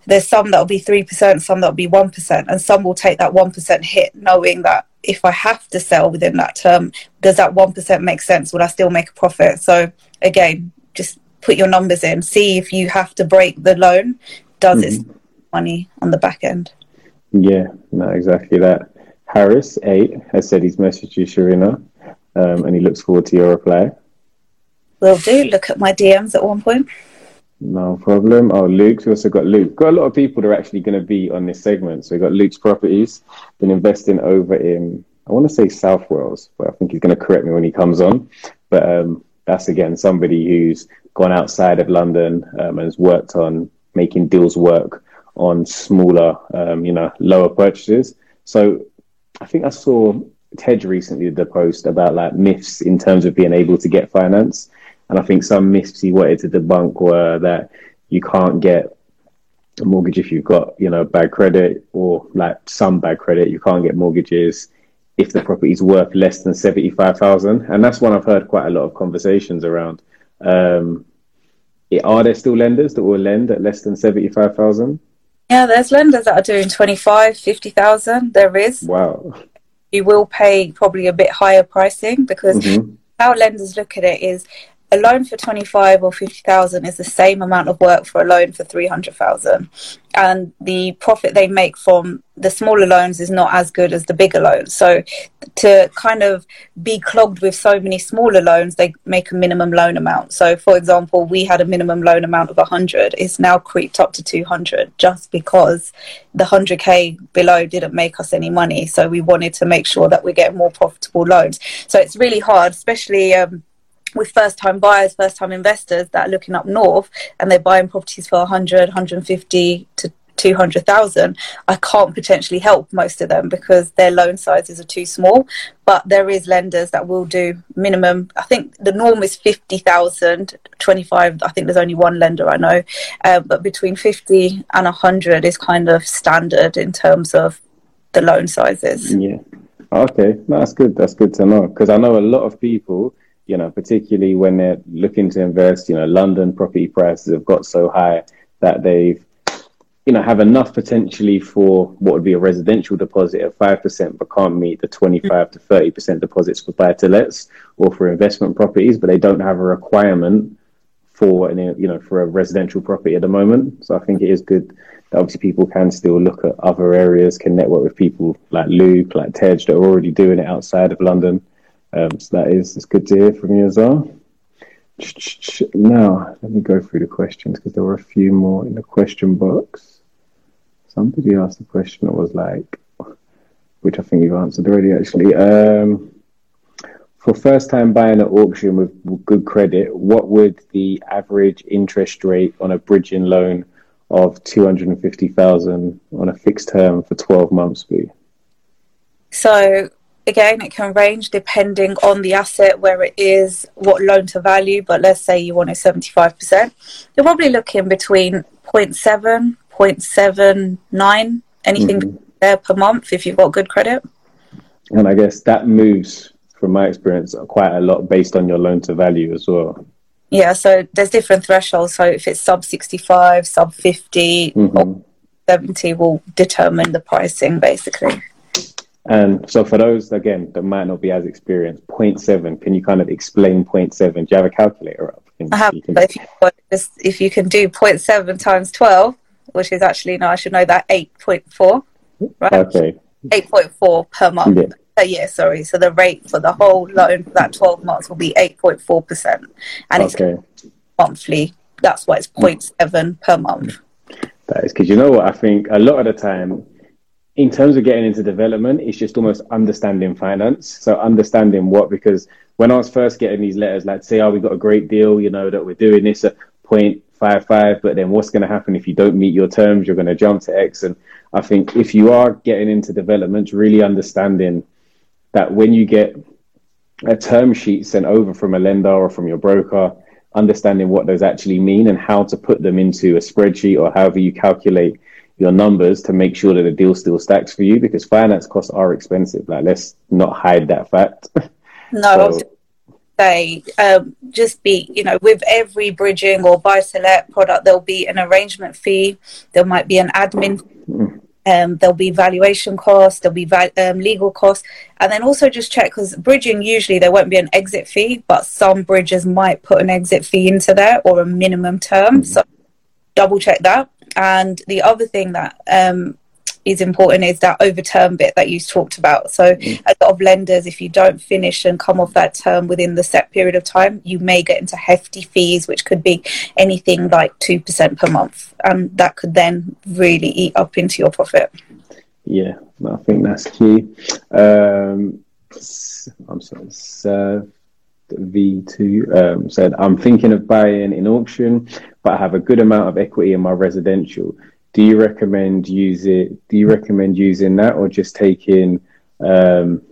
there's some that'll be three percent, some that'll be one percent, and some will take that one percent hit, knowing that if I have to sell within that term, does that one percent make sense? Would I still make a profit? So again, just put your numbers in, see if you have to break the loan, does mm-hmm. it money on the back end? Yeah, no, exactly that. Harris eight has said he's messaged you, Sharina, um, and he looks forward to your reply. Will do. Look at my DMs at one point. No problem. Oh, Luke's we also got Luke. Got a lot of people that are actually going to be on this segment. So we got Luke's properties. Been investing over in I want to say South Wales, but I think he's going to correct me when he comes on. But um, that's again somebody who's gone outside of London um, and has worked on making deals work on smaller, um, you know, lower purchases. So I think I saw Tej recently did the post about like myths in terms of being able to get finance. And I think some myths he wanted to debunk were that you can't get a mortgage if you've got, you know, bad credit or like some bad credit. You can't get mortgages if the property is worth less than 75,000. And that's one I've heard quite a lot of conversations around. Um, are there still lenders that will lend at less than 75,000? Yeah, there's lenders that are doing 25, 50,000. There is. Wow. You will pay probably a bit higher pricing because mm-hmm. how lenders look at it is a loan for 25 or 50,000 is the same amount of work for a loan for 300,000 and the profit they make from the smaller loans is not as good as the bigger loans. So to kind of be clogged with so many smaller loans they make a minimum loan amount. So for example we had a minimum loan amount of 100 it's now creeped up to 200 just because the 100k below didn't make us any money. So we wanted to make sure that we get more profitable loans. So it's really hard especially um, with first time buyers, first time investors that are looking up north and they're buying properties for 100, 150 to 200,000, I can't potentially help most of them because their loan sizes are too small. But there is lenders that will do minimum. I think the norm is 50,000, 25. I think there's only one lender I know. Uh, but between 50 and 100 is kind of standard in terms of the loan sizes. Yeah. Okay. that's good. That's good to know because I know a lot of people you know, particularly when they're looking to invest, you know, London property prices have got so high that they've, you know, have enough potentially for what would be a residential deposit of 5%, but can't meet the 25 to 30% deposits for buy to lets or for investment properties, but they don't have a requirement for, an, you know, for a residential property at the moment. So I think it is good that obviously people can still look at other areas, can network with people like Luke, like Tej that are already doing it outside of London um, so that is it's good to hear from you as well. Now, let me go through the questions because there were a few more in the question box. Somebody asked a question that was like, which I think you've answered already actually. Um, for first time buying at auction with good credit, what would the average interest rate on a bridging loan of 250,000 on a fixed term for 12 months be? So again, it can range depending on the asset, where it is, what loan to value. But let's say you want a 75%, you're probably looking between 0.7, 0.79, anything mm-hmm. there per month if you've got good credit. And I guess that moves, from my experience, quite a lot based on your loan to value as well. Yeah, so there's different thresholds. So if it's sub 65, sub 50, mm-hmm. 70 will determine the pricing basically. And so for those again that might not be as experienced, 0.7, can you kind of explain 0.7? Do you have a calculator up? Can, I have, you can... if, you, just, if you can do 0.7 times 12, which is actually, no, I should know that 8.4, right? Okay. 8.4 per month. Yeah. Per year, sorry. So the rate for the whole loan for that 12 months will be 8.4%. And okay. it's monthly. That's why it's 0.7 per month. That is because you know what? I think a lot of the time, in terms of getting into development, it's just almost understanding finance. So understanding what, because when I was first getting these letters, like say, oh, we got a great deal, you know, that we're doing this at five five, but then what's going to happen if you don't meet your terms? You're going to jump to X. And I think if you are getting into development, really understanding that when you get a term sheet sent over from a lender or from your broker, understanding what those actually mean and how to put them into a spreadsheet or however you calculate your numbers to make sure that the deal still stacks for you because finance costs are expensive. Like, let's not hide that fact. No, so, say um, just be you know with every bridging or buy select product there'll be an arrangement fee. There might be an admin um, there'll be valuation costs there'll be va- um, legal costs. And then also just check because bridging usually there won't be an exit fee but some bridges might put an exit fee into there or a minimum term. Mm-hmm. so double check that and the other thing that um, is important is that overturn bit that you talked about. So mm. a lot of lenders, if you don't finish and come off that term within the set period of time, you may get into hefty fees, which could be anything like two percent per month, and that could then really eat up into your profit. Yeah, I think that's key. Um, I'm sorry, Serve V2 um, said, I'm thinking of buying in auction, but I have a good amount of equity in my residential do you recommend use it? Do you recommend using that, or just taking, um,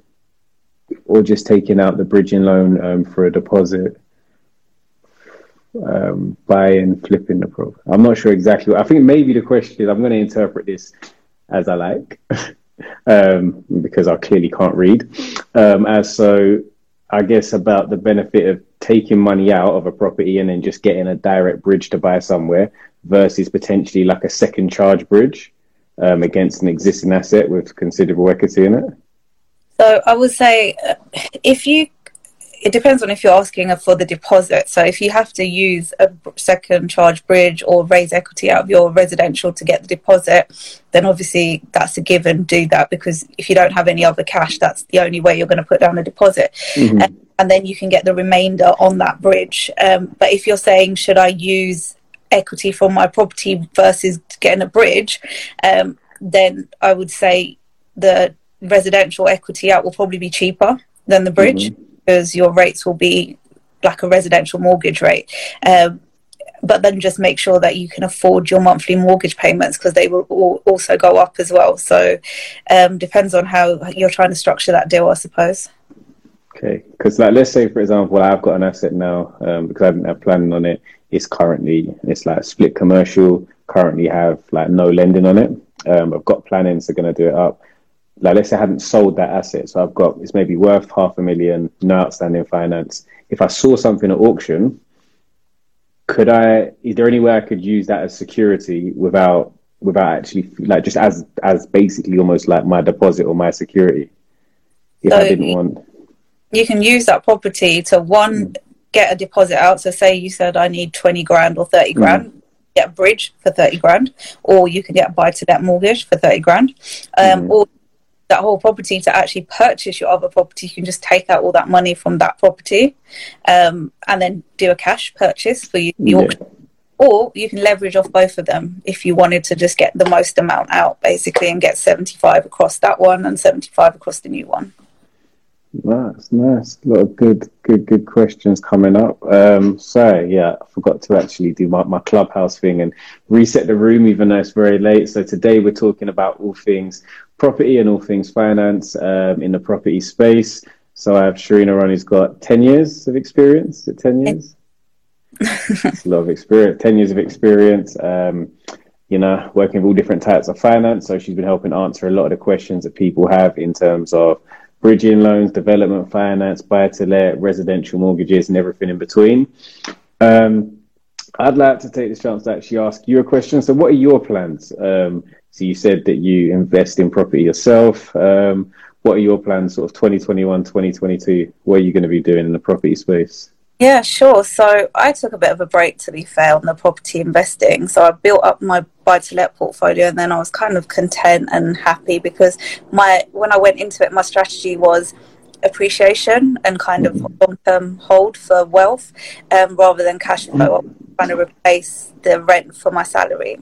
or just taking out the bridging loan um, for a deposit? Um, buying, flipping the pro. I'm not sure exactly. What, I think maybe the question is I'm going to interpret this as I like, um, because I clearly can't read. Um, as so, I guess about the benefit of taking money out of a property and then just getting a direct bridge to buy somewhere versus potentially like a second charge bridge um, against an existing asset with considerable equity in it? So I would say uh, if you, it depends on if you're asking for the deposit. So if you have to use a second charge bridge or raise equity out of your residential to get the deposit, then obviously that's a given. Do that because if you don't have any other cash, that's the only way you're going to put down a deposit. Mm-hmm. And, and then you can get the remainder on that bridge. Um, but if you're saying, should I use equity from my property versus getting a bridge, um, then I would say the residential equity out will probably be cheaper than the bridge mm-hmm. Because your rates will be like a residential mortgage rate. Um, but then just make sure that you can afford your monthly mortgage payments because they will also go up as well. So um, depends on how you're trying to structure that deal, I suppose. Okay, because like let's say for example, I've got an asset now um, because I didn't have planning on it it's currently it's like split commercial. Currently have like no lending on it. Um, I've got planning, so going to do it up. Like let's say I haven't sold that asset, so I've got it's maybe worth half a million, no outstanding finance. If I saw something at auction, could I? Is there any way I could use that as security without without actually like just as as basically almost like my deposit or my security? If so I didn't want, you can use that property to one mm get a deposit out. So say you said I need 20 grand or 30 grand. Mm. Get a bridge for 30 grand, or you can get a buy to let mortgage for 30 grand, um, mm. or that whole property to actually purchase your other property, you can just take out all that money from that property um, and then do a cash purchase for you. Yeah. Or you can leverage off both of them if you wanted to just get the most amount out, basically, and get 75 across that one and 75 across the new one. Nice, nice. A lot of good, good, good questions coming up. Um, so yeah, I forgot to actually do my, my clubhouse thing and reset the room, even though it's very late. So today we're talking about all things property and all things finance um, in the property space. So I have Sharina on who's got 10 years of experience. Is it 10 years? it's a lot of experience, 10 years of experience. Um, you know, working with all different types of finance. So she's been helping answer a lot of the questions that people have in terms of bridging loans, development finance, buy to let, residential mortgages, and everything in between. Um, I'd like to take this chance to actually ask you a question. So, what are your plans? Um, so, you said that you invest in property yourself. Um, what are your plans, sort of 2021, 2022? What are you going to be doing in the property space? Yeah, sure. So I took a bit of a break, to be fair, on the property investing. So I built up my buy to let portfolio, and then I was kind of content and happy because my when I went into it, my strategy was appreciation and kind of mm-hmm. long term hold for wealth, um, rather than cash flow. I'm trying to replace the rent for my salary.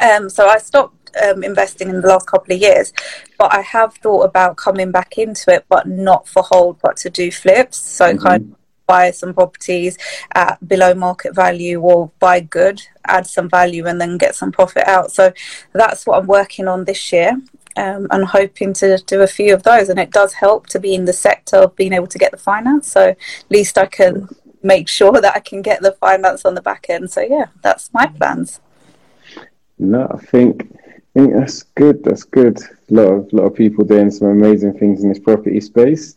Um, so I stopped um, investing in the last couple of years, but I have thought about coming back into it, but not for hold, but to do flips. So mm-hmm. kind of buy some properties at below market value or buy good, add some value, and then get some profit out. So that's what I'm working on this year. Um, and hoping to do a few of those, and it does help to be in the sector of being able to get the finance. So at least I can make sure that I can get the finance on the back end. So yeah, that's my plans. No, I think I think that's good. That's good. A lot of lot of people doing some amazing things in this property space,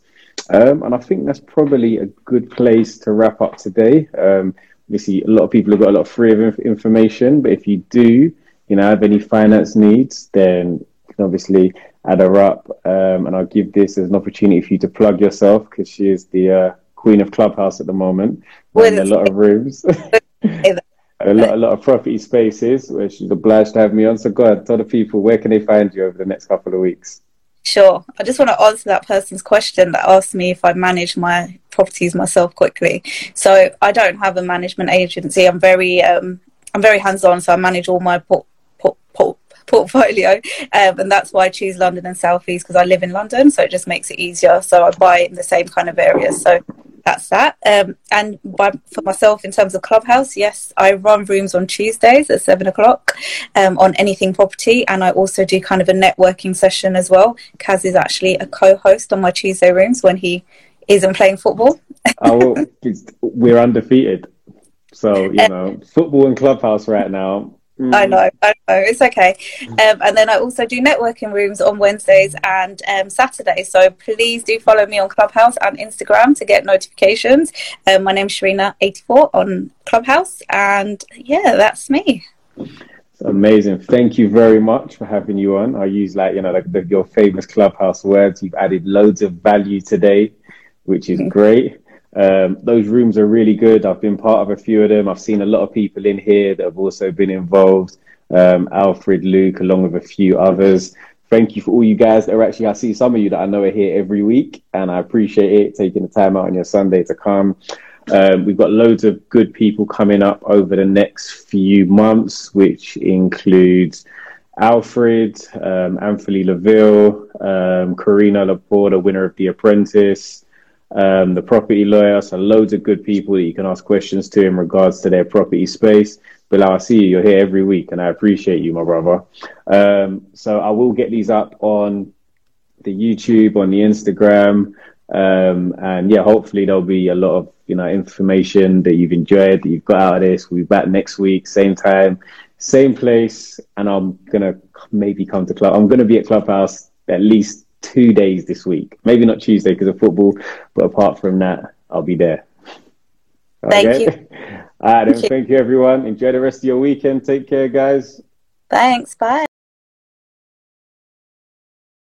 um, and I think that's probably a good place to wrap up today. Um, obviously, a lot of people have got a lot of free of information, but if you do, you know, have any finance needs, then you can obviously add her up, um, and I'll give this as an opportunity for you to plug yourself because she is the uh, queen of Clubhouse at the moment, in a lot of rooms. a lot, a lot of property spaces where she's obliged to have me on. So go ahead, tell the people where can they find you over the next couple of weeks. Sure. I just want to answer that person's question that asked me if I manage my properties myself quickly. So I don't have a management agency. I'm very um, I'm very hands on. So I manage all my port, port, port, portfolio, um, and that's why I choose London and South East because I live in London, so it just makes it easier. So I buy in the same kind of areas. So that's that. Um, and by, for myself, in terms of Clubhouse, yes, I run rooms on Tuesdays at seven o'clock um, on anything property, and I also do kind of a networking session as well. Kaz is actually a co-host on my Tuesday rooms when he isn't playing football. oh, we're undefeated. So you know, football and Clubhouse right now Mm. I know, I know, it's okay. Um, and then I also do networking rooms on Wednesdays and um, Saturdays. So please do follow me on Clubhouse and Instagram to get notifications. Um, my name's Sharina84 on Clubhouse. And yeah, that's me. Amazing. Thank you very much for having you on. I use like, you know, like the, your famous Clubhouse words. You've added loads of value today, which is mm-hmm. great. Um, those rooms are really good. I've been part of a few of them. I've seen a lot of people in here that have also been involved. Um, Alfred, Luke, along with a few others. Thank you for all you guys that are actually, I see some of you that I know are here every week, and I appreciate it taking the time out on your Sunday to come. Um, we've got loads of good people coming up over the next few months, which includes Alfred, um, Anthony Laville, um, Carina Lepore, winner of The Apprentice, um, the property lawyer. So loads of good people that you can ask questions to in regards to their property space. Bilal, I see you. You're here every week, and I appreciate you, my brother. Um, so I will get these up on the YouTube, on the Instagram, um, and yeah, hopefully there'll be a lot of you know information that you've enjoyed, that you've got out of this. We'll be back next week, same time, same place, and I'm gonna maybe come to club. I'm gonna be at Clubhouse at least two days this week. Maybe not Tuesday because of football, but apart from that, I'll be there. Thank okay? you. All right, thank, you. thank you, everyone. Enjoy the rest of your weekend. Take care, guys. Thanks. Bye.